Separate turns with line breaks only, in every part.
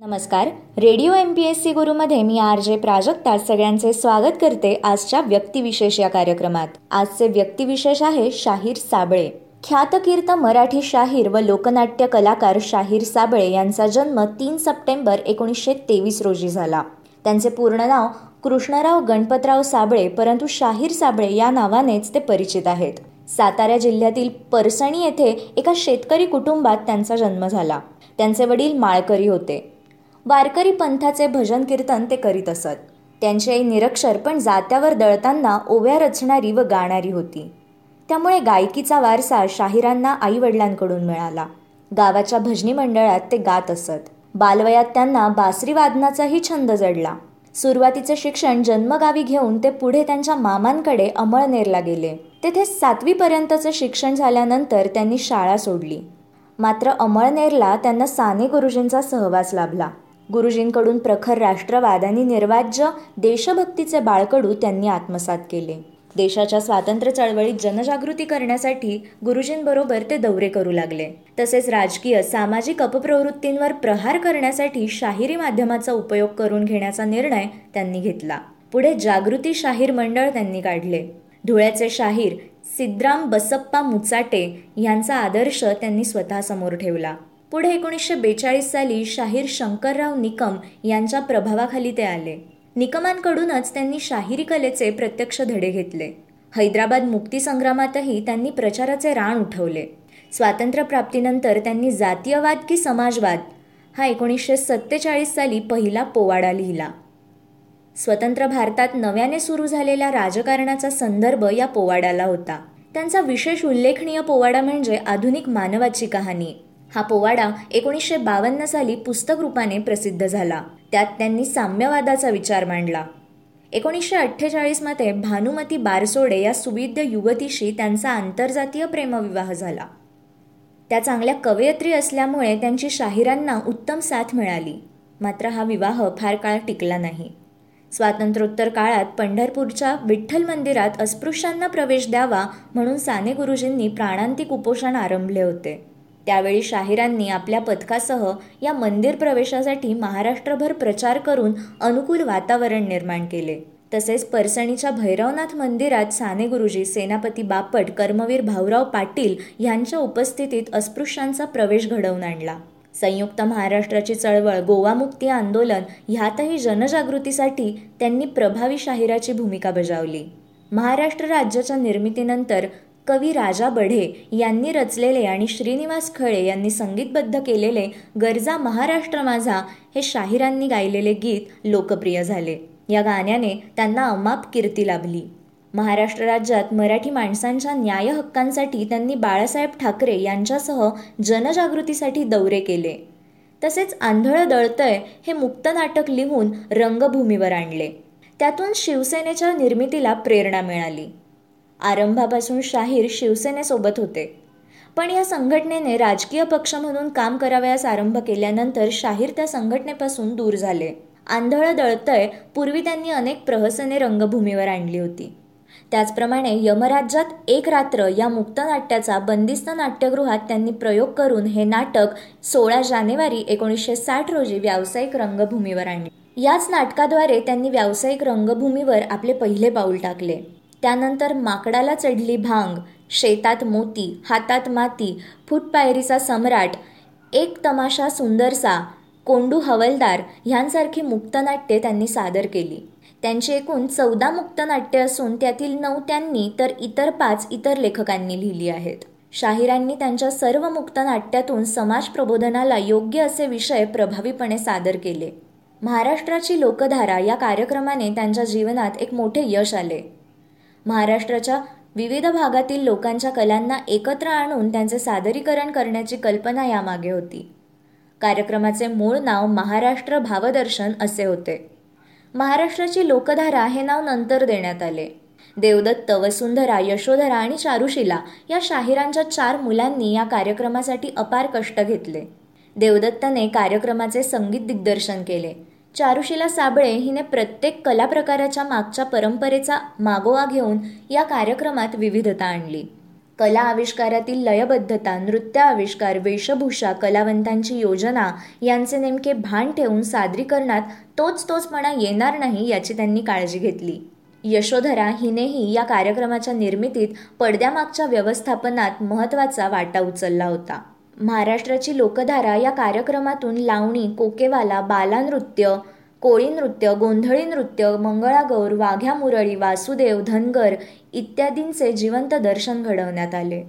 नमस्कार. Radio M P S C गुरुमध्ये मी R J Prajakta सगळ्यांचे स्वागत करते आजच्या व्यक्तिविशेष या कार्यक्रमात. आजचे व्यक्तिविशेष आहे शाहीर साबळे. ख्यातकीर्त मराठी शाहीर व लोकनाट्य कलाकार शाहीर साबळे यांचा जन्म तीन सप्टेंबर एकोणीसशे तेवीस रोजी झाला. त्यांचे पूर्ण नाव कृष्णराव गणपतराव साबळे परंतु शाहीर साबळे या नावानेच ते परिचित आहेत. सातारा जिल्ह्यातील परसणी येथे एका शेतकरी कुटुंबात त्यांचा जन्म झाला. त्यांचे वडील माळकरी होते. वारकरी पंथाचे भजन कीर्तन ते करीत असत. त्यांची आई निरक्षर पण जात्यावर दळताना ओव्या रचणारी व गाणारी होती. त्यामुळे गायकीचा वारसा शाहिरांना आई वडिलांकडून मिळाला. गावाच्या भजनी मंडळात ते गात असत. बालवयात त्यांना बासरी वादनाचाही छंद जडला. सुरुवातीचे शिक्षण जन्मगावी घेऊन ते पुढे त्यांच्या मामांकडे अमळनेरला गेले. तेथे सातवीपर्यंतचे शिक्षण झाल्यानंतर त्यांनी शाळा सोडली. मात्र अमळनेरला त्यांना साने गुरुजींचा सहवास लाभला. गुरुजींकडून प्रखर राष्ट्रवाद आणि निर्वाज्य देशभक्तीचे बाळकडू त्यांनी आत्मसात केले. देशाच्या स्वातंत्र्य चळवळीत जनजागृती करण्यासाठी गुरुजींबरोबर ते दौरे करू लागले. तसेच राजकीय सामाजिक अपप्रवृत्तींवर प्रहार करण्यासाठी शाहिरी माध्यमाचा उपयोग करून घेण्याचा निर्णय त्यांनी घेतला. पुढे जागृती शाहीर मंडळ त्यांनी काढले. धुळ्याचे शाहीर सिद्राम बसप्पा मुचाटे यांचा आदर्श त्यांनी स्वतःसमोर ठेवला. पुढे एकोणीसशे बेचाळीस साली शाहीर शंकरराव निकम यांच्या प्रभावाखाली ते आले. निकमांकडूनच त्यांनी शाहिरी कलेचे प्रत्यक्ष धडे घेतले. हैदराबाद मुक्तीसंग्रामातही त्यांनी प्रचाराचे रान उठवले. स्वातंत्र्यप्राप्तीनंतर त्यांनी जातीयवाद की समाजवाद हा एकोणीसशे सत्तेचाळीस साली पहिला पोवाडा लिहिला. स्वतंत्र भारतात नव्याने सुरू झालेल्या राजकारणाचा संदर्भ या पोवाड्याला होता. त्यांचा विशेष उल्लेखनीय पोवाडा म्हणजे आधुनिक मानवाची कहाणी. हा पोवाडा एकोणीसशे बावन्न साली पुस्तक रूपाने प्रसिद्ध झाला. त्यात त्यांनी साम्यवादाचा विचार मांडला. एकोणीसशे अठ्ठेचाळीसमध्ये भानुमती बारसोडे या सुविद्य युवतीशी त्यांचा आंतरजातीय प्रेमविवाह झाला. त्या चांगल्या कवयित्री असल्यामुळे त्यांची शाहिरांना उत्तम साथ मिळाली. मात्र हा विवाह फार काळ टिकला नाही. स्वातंत्र्योत्तर काळात पंढरपूरच्या विठ्ठल मंदिरात अस्पृश्यांना प्रवेश द्यावा म्हणून साने गुरुजींनी प्राणांतिक उपोषण आरंभले होते. त्यावेळी शाहिरांनी आपल्या पथकासह या मंदिर प्रवेशासाठी महाराष्ट्रभर प्रचार करून अनुकूल वातावरण निर्माण केले. तसेच परसणीच्या भैरवनाथ मंदिरात साने गुरुजी सेनापती बापट कर्मवीर भाऊराव पाटील यांच्या उपस्थितीत अस्पृश्यांचा प्रवेश घडवून आणला. संयुक्त महाराष्ट्राची चळवळ गोवामुक्ती आंदोलन ह्यातही जनजागृतीसाठी त्यांनी प्रभावी शाहिराची भूमिका बजावली. महाराष्ट्र राज्याच्या निर्मितीनंतर कवी राजा बढे यांनी रचलेले आणि श्रीनिवास खळे यांनी संगीतबद्ध केलेले गरजा महाराष्ट्र माझा हे शाहिरांनी गायलेले गीत लोकप्रिय झाले. या गाण्याने त्यांना अमाप कीर्ती लाभली. महाराष्ट्र राज्यात मराठी माणसांच्या न्याय हक्कांसाठी त्यांनी बाळासाहेब ठाकरे यांच्यासह जनजागृतीसाठी दौरे केले. तसेच आंधळ दळतय हे मुक्त नाटक लिहून रंगभूमीवर आणले. त्यातून शिवसेनेच्या निर्मितीला प्रेरणा मिळाली. आरंभापासून शाहीर शिवसेनेसोबत होते. पण या संघटनेने राजकीय पक्ष म्हणून काम करावयास आरंभ केल्यानंतर शाहीर त्या संघटनेपासून दूर झाले. आंधळ दळतय पूर्वी त्यांनी अनेक प्रहसने रंगभूमीवर आणली होती. त्याचप्रमाणे यमराज्यात एक रात्र या मुक्तनाट्याचा बंदिस्त नाट्यगृहात त्यांनी प्रयोग करून हे नाटक सोळा जानेवारी एकोणीसशे साठ रोजी व्यावसायिक रंगभूमीवर आणले. याच नाटकाद्वारे त्यांनी व्यावसायिक रंगभूमीवर आपले पहिले पाऊल टाकले. त्यानंतर माकडाला चढली भांग शेतात मोती हातात माती फुटपायरीचा सम्राट एक तमाशा सुंदरसा कोंडू हवलदार ह्यांसारखी मुक्तनाट्ये त्यांनी सादर केली. त्यांची एकूण चौदा मुक्तनाट्ये असून त्यातील नऊ त्यांनी तर इतर पाच इतर लेखकांनी लिहिली आहेत. शाहिरांनी त्यांच्या सर्व मुक्तनाट्यातून समाज प्रबोधनाला योग्य असे विषय प्रभावीपणे सादर केले. महाराष्ट्राची लोकधारा या कार्यक्रमाने त्यांच्या जीवनात एक मोठे यश आले. महाराष्ट्राच्या विविध भागातील लोकांच्या कलांना एकत्र आणून त्यांचे सादरीकरण करण्याची कल्पना यामागे होती. कार्यक्रमाचे मूळ नाव महाराष्ट्र भावदर्शन असे होते. महाराष्ट्राची लोकधारा हे नाव नंतर देण्यात आले. देवदत्त वसुंधरा यशोधरा आणि चारुशिला या शाहिरांच्या चार मुलांनी या कार्यक्रमासाठी अपार कष्ट घेतले. देवदत्तने कार्यक्रमाचे संगीत दिग्दर्शन केले. चारुशिला साबळे हिने प्रत्येक कला प्रकाराच्या मागच्या परंपरेचा मागोवा घेऊन या कार्यक्रमात विविधता आणली. कला आविष्कारातील लयबद्धता नृत्य आविष्कार वेशभूषा कलावंतांची योजना यांचे नेमके भान ठेवून सादरीकरणात तोच तोचपणा येणार नाही याची त्यांनी काळजी घेतली. यशोधरा हिनेही या कार्यक्रमाच्या निर्मितीत पडद्यामागच्या व्यवस्थापनात महत्त्वाचा वाटा उचलला होता. महाराष्ट्राची लोकधारा या कार्यक्रमातून लावणी कोकेवाला बालानृत्य कोळी नृत्य गोंधळी नृत्य मंगळागौर वाघ्या मुरळी वासुदेव धनगर इत्यादींचे जिवंत दर्शन घडवण्यात आले.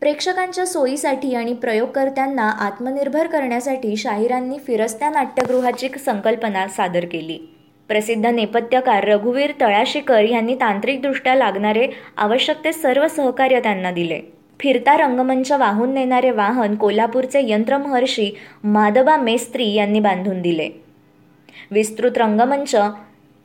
प्रेक्षकांच्या सोयीसाठी आणि प्रयोगकर्त्यांना आत्मनिर्भर करण्यासाठी शाहिरांनी फिरस्त्या नाट्यगृहाची संकल्पना सादर केली. प्रसिद्ध नेपथ्यकार रघुवीर तळाशीकर यांनी तांत्रिकदृष्ट्या लागणारे आवश्यक ते सर्व सहकार्य त्यांना दिले. फिरता रंगमंच वाहून नेणारे वाहन कोल्हापूरचे यंत्रमहर्षी माधबा मेस्त्री यांनी बांधून दिले. विस्तृत रंगमंच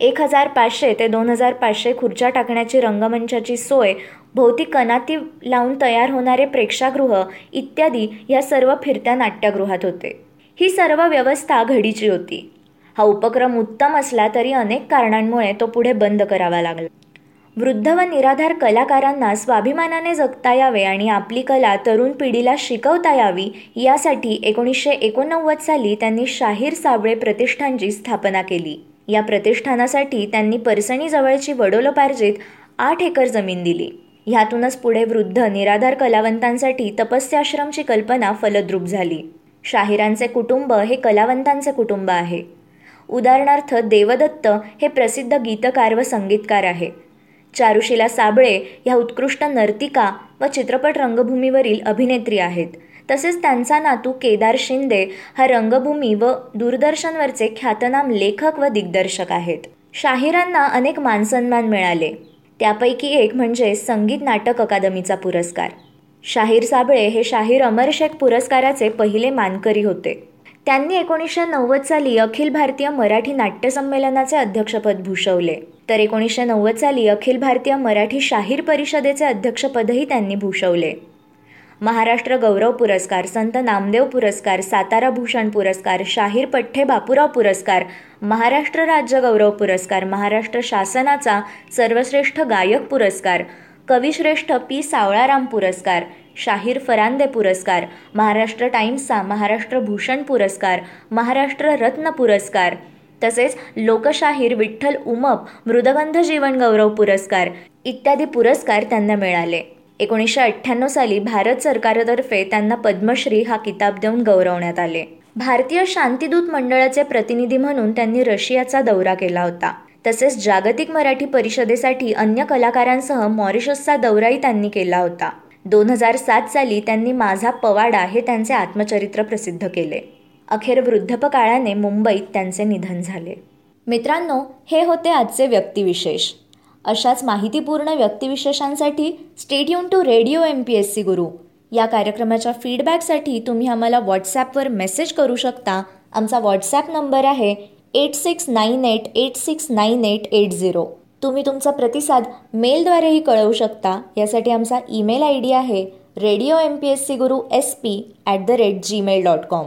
एक हजार पाचशे ते दोन हजार पाचशे खुर्च्या टाकण्याची रंगमंचाची सोय भौतिक कनाती लावून तयार होणारे प्रेक्षागृह इत्यादी या सर्व फिरत्या नाट्यगृहात होते. ही सर्व व्यवस्था घडीची होती. हा उपक्रम उत्तम असला तरी अनेक कारणांमुळे तो पुढे बंद करावा लागला. वृद्ध व निराधार कलाकारांना स्वाभिमानाने जगता यावे आणि आपली कला तरुण पिढीला शिकवता यावी यासाठी एकोणीसशे एकोणनव्वद साली त्यांनी शाहीर साबळे प्रतिष्ठानची स्थापना केली. या प्रतिष्ठानासाठी त्यांनी परसणीजवळची वडोलोपार्जित आठ एकर जमीन दिली. ह्यातूनच पुढे वृद्ध निराधार कलावंतांसाठी तपस्याश्रमची कल्पना फलद्रूप झाली. शाहिरांचे कुटुंब हे कलावंतांचे कुटुंब आहे. उदाहरणार्थ देवदत्त हे प्रसिद्ध गीतकार व संगीतकार आहे. चारुशिला साबळे ह्या उत्कृष्ट नर्तिका व चित्रपट रंगभूमीवरील अभिनेत्री आहेत. तसेच त्यांचा नातू केदार शिंदे हा रंगभूमी व दूरदर्शनवरचे ख्यातनाम लेखक व दिग्दर्शक आहेत. शाहिरांना अनेक मानसन्मान मिळाले. त्यापैकी एक म्हणजे संगीत नाटक अकादमीचा पुरस्कार. शाहीर साबळे हे शाहीर अमर शेख पुरस्काराचे पहिले मानकरी होते. त्यांनी एकोणीसशे नव्वद साली अखिल भारतीय मराठी नाट्यसंमेलनाचे अध्यक्षपद भूषवले. तर एकोणीसशे नव्वद साली अखिल भारतीय मराठी शाहीर परिषदेचे अध्यक्षपदही त्यांनी भूषवले. महाराष्ट्र गौरव पुरस्कार संत नामदेव पुरस्कार सातारा भूषण पुरस्कार शाहीर पठ्ठे बापूराव पुरस्कार महाराष्ट्र राज्य गौरव पुरस्कार महाराष्ट्र शासनाचा सर्वश्रेष्ठ गायक पुरस्कार कविश्रेष्ठ पी सावळाराम पुरस्कार शाहीर फरांदे पुरस्कार महाराष्ट्र टाइम्सचा महाराष्ट्र भूषण पुरस्कार महाराष्ट्र रत्न पुरस्कार तसेच लोकशाहीर विठ्ठल उमप मृदगंध जीवन गौरव पुरस्कार इत्यादी पुरस्कार त्यांना मिळाले. एकोणीसशे अठ्ठ्याण्णव साली भारत सरकारतर्फे त्यांना पद्मश्री हा किताब देऊन गौरवण्यात आले. भारतीय शांतिदूत मंडळाचे प्रतिनिधी म्हणून त्यांनी रशियाचा दौरा केला होता. तसेच जागतिक मराठी परिषदेसाठी अन्य कलाकारांसह मॉरिशसचा दौराही त्यांनी केला होता. दोन हजार सात साली त्यांनी माझा पवाडा हे त्यांचे आत्मचरित्र प्रसिद्ध केले. अखेर वृद्धपकाळाने मुंबईत त्यांचे निधन झाले. मित्रांनो हे होते आजचे व्यक्तिविशेष. अशाच माहितीपूर्ण व्यक्तिविशेषांसाठी stay युन to radio M P S C Guru. या कार्यक्रमाच्या फीडबॅकसाठी तुम्ही आम्हाला व्हॉट्सॲपवर मेसेज करू शकता. आमचा व्हॉट्सॲप नंबर आहे eight six nine eight eight six nine eight eight zero तुम्ही तुमचा प्रतिसाद मेलद्वारेही कळवू शकता. यासाठी आमचा ईमेल आय डी आहे radio M P S C Guru S P at the rate Gmail dot com